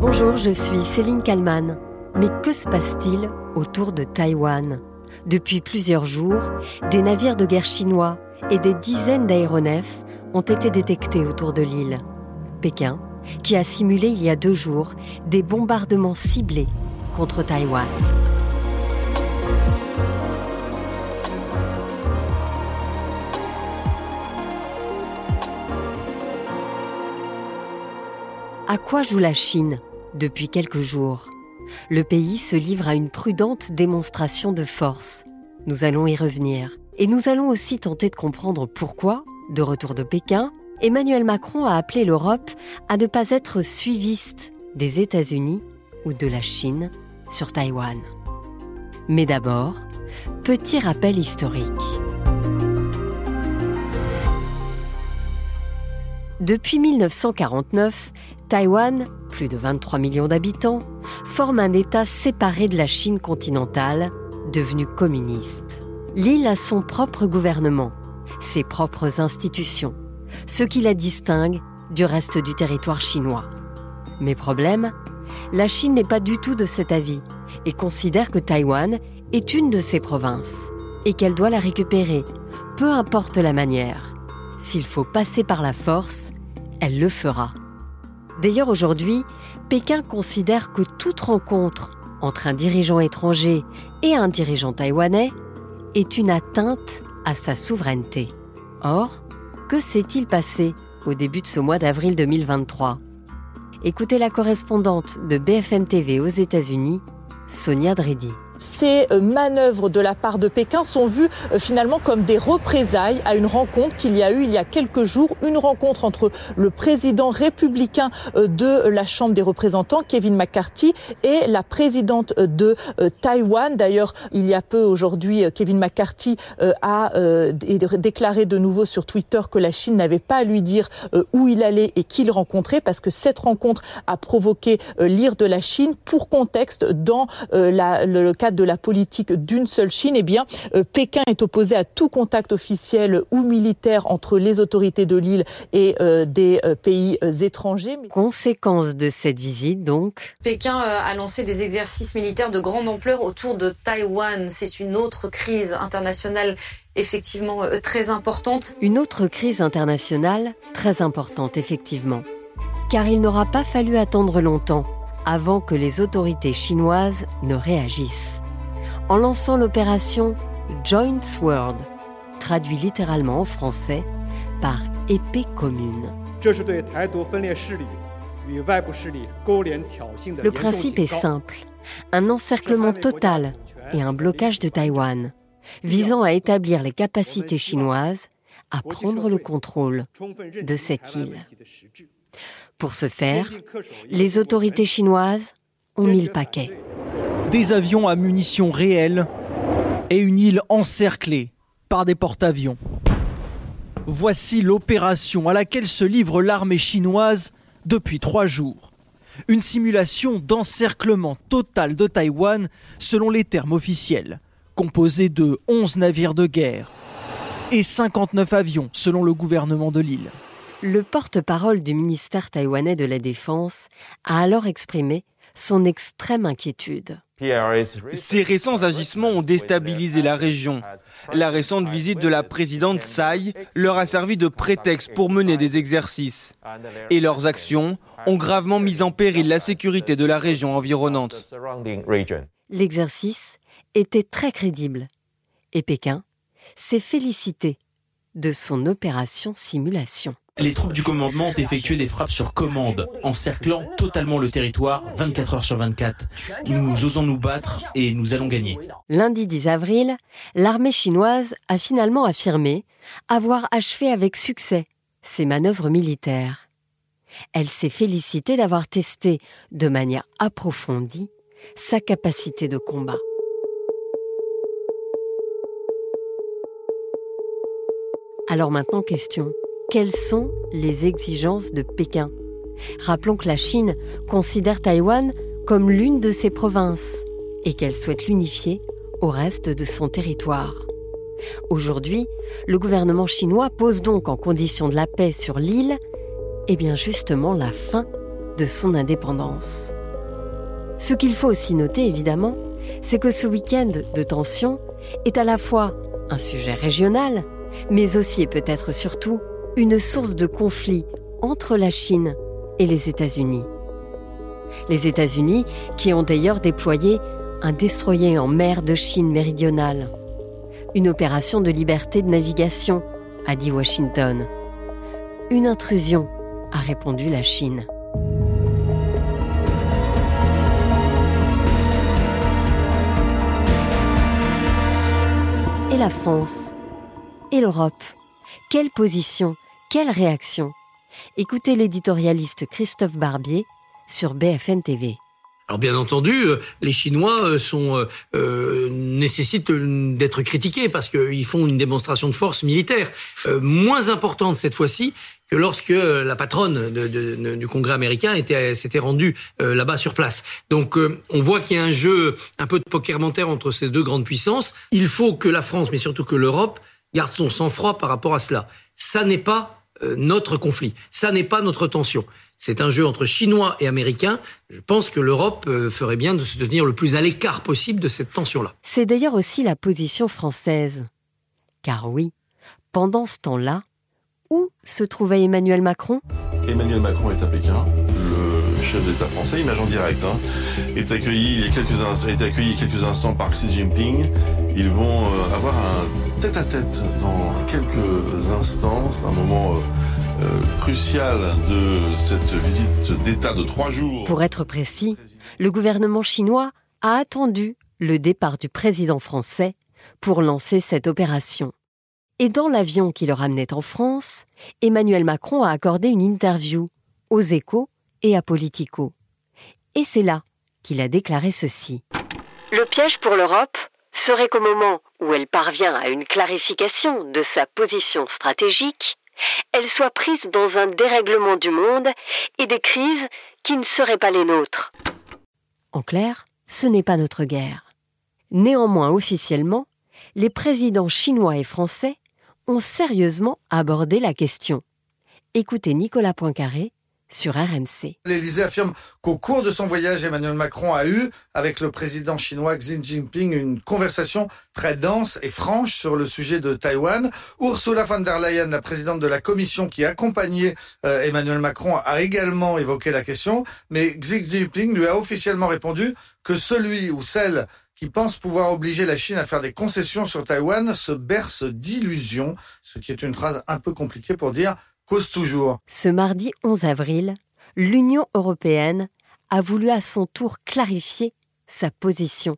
Bonjour, je suis Céline Kalman. Mais que se passe-t-il autour de Taïwan? Depuis plusieurs jours, des navires de guerre chinois et des dizaines d'aéronefs ont été détectés autour de l'île. Pékin, qui a simulé il y a deux jours des bombardements ciblés contre Taïwan. À quoi joue la Chine? Depuis quelques jours Le pays se livre à une prudente démonstration de force. Nous allons y revenir. Et nous allons aussi tenter de comprendre pourquoi, de retour de Pékin, Emmanuel Macron a appelé l'Europe à ne pas être suiviste des États-Unis ou de la Chine sur Taïwan. Mais d'abord, petit rappel historique. Depuis 1949, Taïwan, plus de 23 millions d'habitants, forme un État séparé de la Chine continentale, devenue communiste. L'île a son propre gouvernement, ses propres institutions, ce qui la distingue du reste du territoire chinois. Mais problème, la Chine n'est pas du tout de cet avis et considère que Taïwan est une de ses provinces et qu'elle doit la récupérer, peu importe la manière. S'il faut passer par la force, elle le fera. D'ailleurs, aujourd'hui, Pékin considère que toute rencontre entre un dirigeant étranger et un dirigeant taïwanais est une atteinte à sa souveraineté. Or, que s'est-il passé au début de ce mois d'avril 2023 Écoutez la correspondante de BFM TV aux États-Unis, Sonia Dredi ces euh, manœuvres de la part de Pékin sont vues euh, finalement comme des représailles à une rencontre qu'il y a eu il y a quelques jours, une rencontre entre le président républicain euh, de la Chambre des représentants, Kevin McCarthy, et la présidente de Taïwan. D'ailleurs, il y a peu aujourd'hui, Kevin McCarthy a déclaré de nouveau sur Twitter que la Chine n'avait pas à lui dire où il allait et qui il rencontrait, parce que cette rencontre a provoqué l'ire de la Chine. Pour contexte, dans le cadre de la politique d'une seule Chine, eh bien, euh, Pékin est opposé à tout contact officiel ou militaire entre les autorités de l'île et euh, des euh, pays étrangers. Conséquence de cette visite, donc Pékin a lancé des exercices militaires de grande ampleur autour de Taïwan. C'est une autre crise internationale effectivement très importante. Une autre crise internationale très importante, effectivement. Car il n'aura pas fallu attendre longtemps avant que les autorités chinoises ne réagissent. En lançant l'opération Joint Sword, traduit littéralement en français par épée commune. Le principe est simple, un encerclement total et un blocage de Taïwan, visant à établir les capacités chinoises à prendre le contrôle de cette île. Pour ce faire, les autorités chinoises ont mis le paquet. Des avions à munitions réelles et une île encerclée par des porte-avions. Voici l'opération à laquelle se livre l'armée chinoise depuis trois jours. Une simulation d'encerclement total de Taïwan selon les termes officiels, composée de 11 navires de guerre et 59 avions selon le gouvernement de l'île. Le porte-parole du ministère taïwanais de la Défense a alors exprimé son extrême inquiétude. Ces récents agissements ont déstabilisé la région. La récente visite de la présidente Tsai leur a servi de prétexte pour mener des exercices. Et leurs actions ont gravement mis en péril la sécurité de la région environnante. L'exercice était très crédible. Et Pékin s'est félicité de son opération simulation. Les troupes du commandement ont effectué des frappes sur commande, encerclant totalement le territoire 24 heures sur 24. Nous osons nous battre et nous allons gagner. Lundi 10 avril, l'armée chinoise a finalement affirmé avoir achevé avec succès ses manœuvres militaires. Elle s'est félicitée d'avoir testé de manière approfondie sa capacité de combat. Alors maintenant, question quelles sont les exigences de Pékin? Rappelons que la Chine considère Taïwan comme l'une de ses provinces et qu'elle souhaite l'unifier au reste de son territoire. Aujourd'hui, le gouvernement chinois pose donc en condition de la paix sur l'île, et bien justement la fin de son indépendance. Ce qu'il faut aussi noter, évidemment, c'est que ce week-end de tension est à la fois un sujet régional, mais aussi et peut-être surtout une source de conflit entre la Chine et les États-Unis. Les États-Unis qui ont d'ailleurs déployé un destroyer en mer de Chine méridionale. Une opération de liberté de navigation, a dit Washington. Une intrusion, a répondu la Chine. Et la France Et l'Europe Quelle position Quelle réaction? Écoutez l'éditorialiste Christophe Barbier sur BFN TV. Alors bien entendu, euh, les Chinois euh, sont euh, nécessitent d'être critiqués parce qu'ils font une démonstration de force militaire moins importante cette fois-ci que lorsque la patronne du Congrès américain était s'était rendue là-bas sur place. Donc on voit qu'il y a un jeu un peu de poker menteur entre ces deux grandes puissances. Il faut que la France, mais surtout que l'Europe, garde son sang-froid par rapport à cela. Ça n'est pas notre conflit, ça n'est pas notre tension. C'est un jeu entre Chinois et Américains. Je pense que l'Europe euh, ferait bien de se tenir le plus à l'écart possible de cette tension-là. C'est d'ailleurs aussi la position française. Car oui, pendant ce temps-là, où se trouvait Emmanuel Macron? Emmanuel Macron est à Pékin. Chef d'État français, image en direct, hein, est accueilli quelques instants par Xi Jinping. Ils vont euh, avoir un tête-à-tête dans quelques instants. C'est un moment euh, euh, crucial de cette visite d'État de trois jours. Pour être précis, le gouvernement chinois a attendu le départ du président français pour lancer cette opération. Et dans l'avion qui le ramenait en France, Emmanuel Macron a accordé une interview aux échos et à Politico. Et c'est là qu'il a déclaré ceci. Le piège pour l'Europe serait qu'au moment où elle parvient à une clarification de sa position stratégique, elle soit prise dans un dérèglement du monde et des crises qui ne seraient pas les nôtres. En clair, ce n'est pas notre guerre. Néanmoins, officiellement, les présidents chinois et français ont sérieusement abordé la question. Écoutez Nicolas Poincaré sur RMC. L'Élysée affirme qu'au cours de son voyage, Emmanuel Macron a eu, avec le président chinois Xi Jinping, une conversation très dense et franche sur le sujet de Taïwan. Ursula von der Leyen, la présidente de la commission qui accompagnait euh, Emmanuel Macron, a également évoqué la question, mais Xi Jinping lui a officiellement répondu que celui ou celle qui pense pouvoir obliger la Chine à faire des concessions sur Taïwan se berce d'illusions, ce qui est une phrase un peu compliquée pour dire Ce mardi 11 avril, l'Union européenne a voulu à son tour clarifier sa position.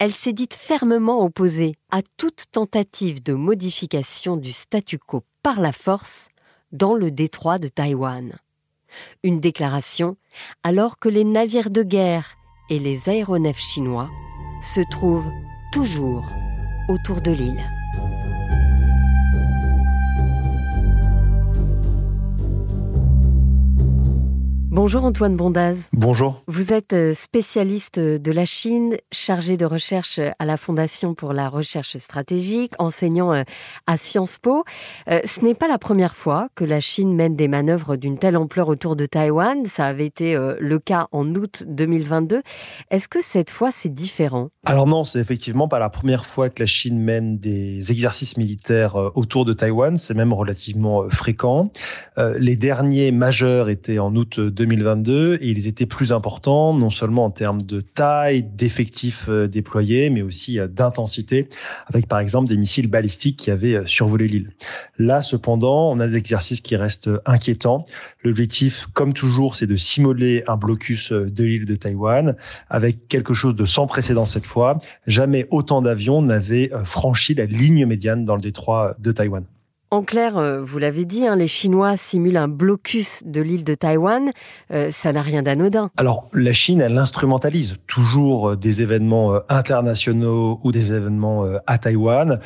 Elle s'est dite fermement opposée à toute tentative de modification du statu quo par la force dans le détroit de Taïwan. Une déclaration alors que les navires de guerre et les aéronefs chinois se trouvent toujours autour de l'île. Bonjour Antoine Bondaz. Bonjour. Vous êtes euh, spécialiste de la Chine, chargé de recherche à la Fondation pour la recherche stratégique, enseignant euh, à Sciences Po. Euh, ce n'est pas la première fois que la Chine mène des manœuvres d'une telle ampleur autour de Taïwan. Ça avait été le cas en août 2022. Est-ce que cette fois c'est différent? Alors non, c'est effectivement pas la première fois que la Chine mène des exercices militaires autour de Taïwan. C'est même relativement fréquent. Les derniers majeurs étaient en août 2022 et ils étaient plus importants, non seulement en termes de taille, d'effectifs euh, déployés, mais aussi euh, d'intensité, avec par exemple des missiles balistiques qui avaient euh, survolé l'île. Là, cependant, on a des exercices qui restent inquiétants. L'objectif, comme toujours, c'est de simuler un blocus de l'île de Taïwan avec quelque chose de sans précédent cette fois. Jamais autant d'avions n'avaient franchi la ligne médiane dans le détroit de Taïwan. En clair, euh, vous l'avez dit, hein, les Chinois simulent un blocus de l'île de Taïwan. Euh, ça n'a rien d'anodin. Alors, la Chine, elle instrumentalise toujours euh, des événements internationaux ou des événements à Taïwan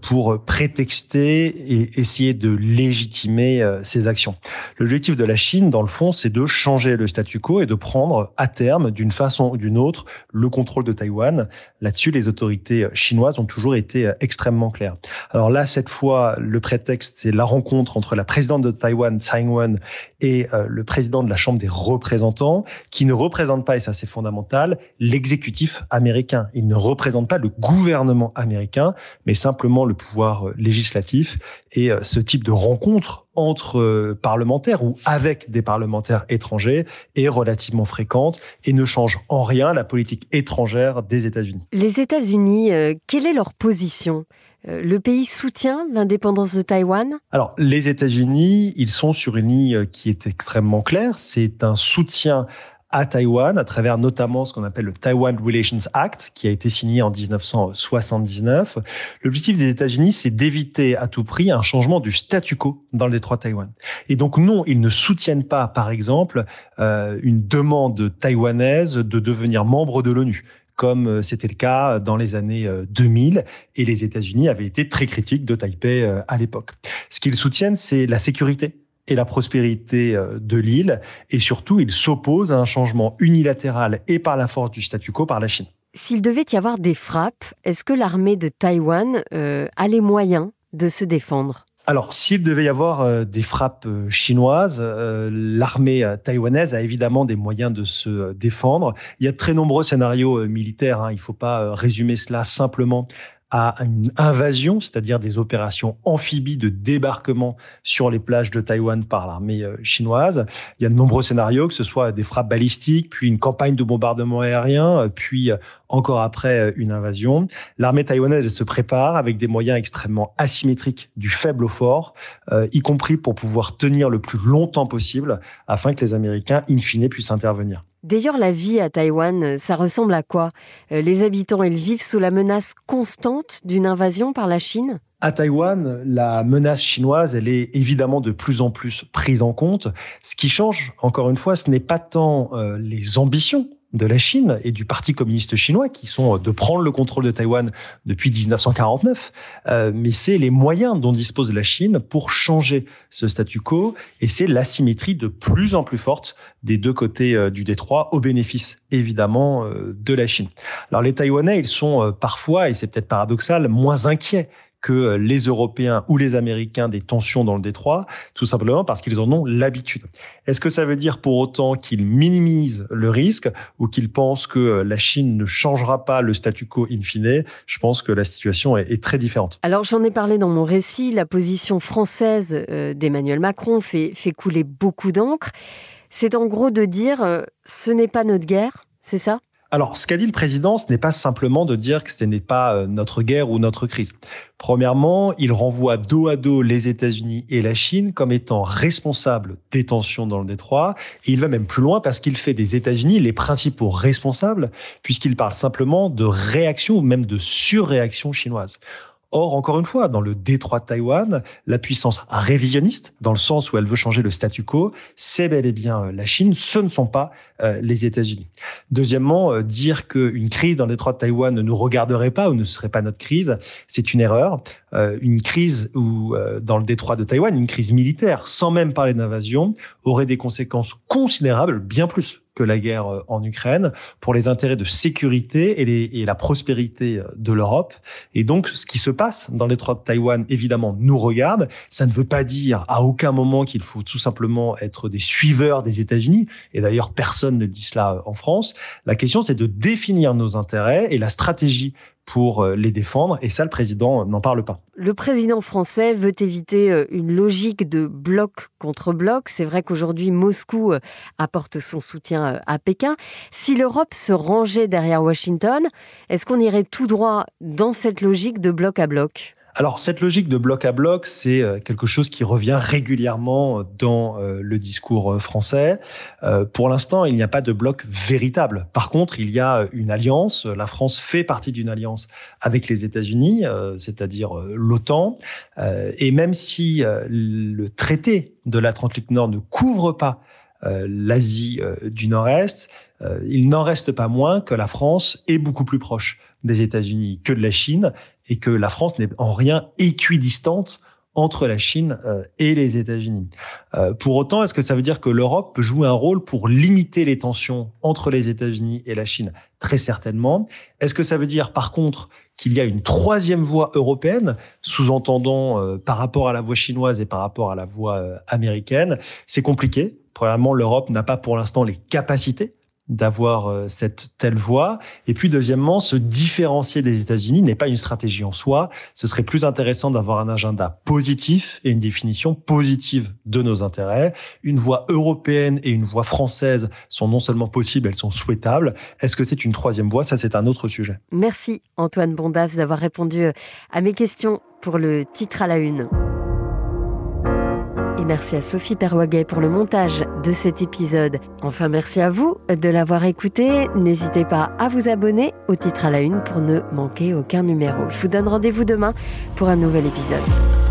pour prétexter et essayer de légitimer ses actions. L'objectif de la Chine, dans le fond, c'est de changer le statu quo et de prendre à terme, d'une façon ou d'une autre, le contrôle de Taïwan. Là-dessus, les autorités chinoises ont toujours été extrêmement claires. Alors là, cette fois, le prétexte, c'est la rencontre entre la présidente de Taïwan, Tsai Ing-wen, et le président de la Chambre des représentants, qui ne représente pas, et ça c'est fondamental, l'exécutif américain. Il ne représente pas le gouvernement américain, mais simplement le pouvoir euh, législatif. Et euh, ce type de rencontre entre euh, parlementaires ou avec des parlementaires étrangers est relativement fréquente et ne change en rien la politique étrangère des États-Unis. Les États-Unis, quelle est leur position? Le pays soutient l'indépendance de Taïwan? Alors, les États-Unis, ils sont sur une ligne qui est extrêmement claire. C'est un soutien à Taïwan à travers notamment ce qu'on appelle le Taiwan Relations Act qui a été signé en 1979. L'objectif des États-Unis, c'est d'éviter à tout prix un changement du statu quo dans le détroit Taïwan. Et donc non, ils ne soutiennent pas, par exemple, euh, une demande taïwanaise de devenir membre de l'ONU comme euh, c'était le cas dans les années 2000, euh, et les États-Unis avaient été très critiques de Taipei à l'époque. Ce qu'ils soutiennent, c'est la sécurité et la prospérité euh, de l'île, et surtout, il s'oppose à un changement unilatéral et par la force du statu quo par la Chine. S'il devait y avoir des frappes, est-ce que l'armée de Taïwan euh, a les moyens de se défendre? Alors, s'il devait y avoir euh, des frappes chinoises, l'armée taïwanaise a évidemment des moyens de se défendre. Il y a de très nombreux scénarios militaires. Hein. Il ne faut pas résumer cela simplement à une invasion, c'est-à-dire des opérations amphibies de débarquement sur les plages de Taïwan par l'armée euh, chinoise. Il y a de nombreux scénarios, que ce soit des frappes balistiques, puis une campagne de bombardement aérien, euh, puis euh, encore après une invasion. L'armée taïwanaise se prépare avec des moyens extrêmement asymétriques du faible au fort, y compris pour pouvoir tenir le plus longtemps possible afin que les Américains, in fine, puissent intervenir. D'ailleurs, la vie à Taïwan, euh, ça ressemble à quoi? Euh, Les habitants, ils vivent sous la menace constante d'une invasion par la Chine? À Taïwan, la menace chinoise, elle est évidemment de plus en plus prise en compte. Ce qui change, encore une fois, ce n'est pas tant euh, les ambitions de la Chine et du Parti communiste chinois qui sont de prendre le contrôle de Taïwan depuis 1949, euh, mais c'est les moyens dont dispose la Chine pour changer ce statu quo et c'est l'asymétrie de plus en plus forte des deux côtés euh, du détroit au bénéfice évidemment euh, de la Chine. Alors les Taïwanais, ils sont parfois, et c'est peut-être paradoxal, moins inquiets que les Européens ou les Américains des tensions dans le détroit, tout simplement parce qu'ils en ont l'habitude. Est-ce que ça veut dire pour autant qu'ils minimisent le risque ou qu'ils pensent que la Chine ne changera pas le statu quo in fine? Je pense que la situation est, très différente. Alors j'en ai parlé dans mon récit, la position française euh, d'Emmanuel Macron fait, couler beaucoup d'encre. C'est en gros de dire euh, ce n'est pas notre guerre, c'est ça? Alors, ce qu'a dit le président, ce n'est pas simplement de dire que ce n'est pas euh, notre guerre ou notre crise. Premièrement, il renvoie dos à dos les États-Unis et la Chine comme étant responsables des tensions dans le détroit. Et il va même plus loin parce qu'il fait des États-Unis les principaux responsables, puisqu'il parle simplement de réaction ou même de surréaction chinoise. Or, encore une fois, dans le détroit de Taïwan, la puissance révisionniste, dans le sens où elle veut changer le statu quo, c'est bel et bien euh, la Chine, ce ne sont pas euh, les États-Unis. Deuxièmement, euh, dire qu'une crise dans le détroit de Taïwan ne nous regarderait pas ou ne serait pas notre crise, c'est une erreur. une crise ou dans le détroit de Taïwan, une crise militaire, sans même parler d'invasion, aurait des conséquences considérables, bien plus que la guerre euh, en Ukraine pour les intérêts de sécurité et, la prospérité euh, de l'Europe. Et donc, ce qui se passe dans l'étroit de Taïwan, évidemment, nous regarde. Ça ne veut pas dire à aucun moment qu'il faut tout simplement être des suiveurs des États-Unis. Et d'ailleurs, personne ne dit cela en France. La question, c'est de définir nos intérêts et la stratégie pour euh, les défendre. Et ça, le président n'en parle pas. Le président français veut éviter euh, une logique de bloc contre bloc. C'est vrai qu'aujourd'hui, Moscou euh, apporte son soutien à Pékin. Si l'Europe se rangeait derrière Washington, est-ce qu'on irait tout droit dans cette logique de bloc à bloc? Alors cette logique de bloc à bloc, c'est euh, quelque chose qui revient régulièrement dans euh, le discours euh, français. Pour l'instant, il n'y a pas de bloc véritable. Par contre, il y a une alliance. La France fait partie d'une alliance avec les États-Unis, c'est-à-dire l'OTAN. Et même si le traité de l'Atlantique Nord ne couvre pas l'Asie du Nord-Est, il n'en reste pas moins que la France est beaucoup plus proche des États-Unis que de la Chine et que la France n'est en rien équidistante entre la Chine euh, et les États-Unis. Euh, pour autant, est-ce que ça veut dire que l'Europe peut jouer un rôle pour limiter les tensions entre les États-Unis et la Chine? Très certainement. Est-ce que ça veut dire, par contre, qu'il y a une troisième voie européenne, sous-entendant euh, par rapport à la voie chinoise et par rapport à la voie américaine? C'est compliqué. Premièrement, l'Europe n'a pas pour l'instant les capacités d'avoir euh, cette telle voie. Et puis deuxièmement, se différencier des États-Unis n'est pas une stratégie en soi. Ce serait plus intéressant d'avoir un agenda positif et une définition positive de nos intérêts. Une voie européenne et une voie française sont non seulement possibles, elles sont souhaitables. Est-ce que c'est une troisième voie Ça, c'est un autre sujet. Merci Antoine Bondas d'avoir répondu euh, à mes questions pour le titre à la une merci à Sophie Perwaguet pour le montage de cet épisode. Enfin, merci à vous de l'avoir écouté. N'hésitez pas à vous abonner au titre à la une pour ne manquer aucun numéro. Je vous donne rendez-vous demain pour un nouvel épisode.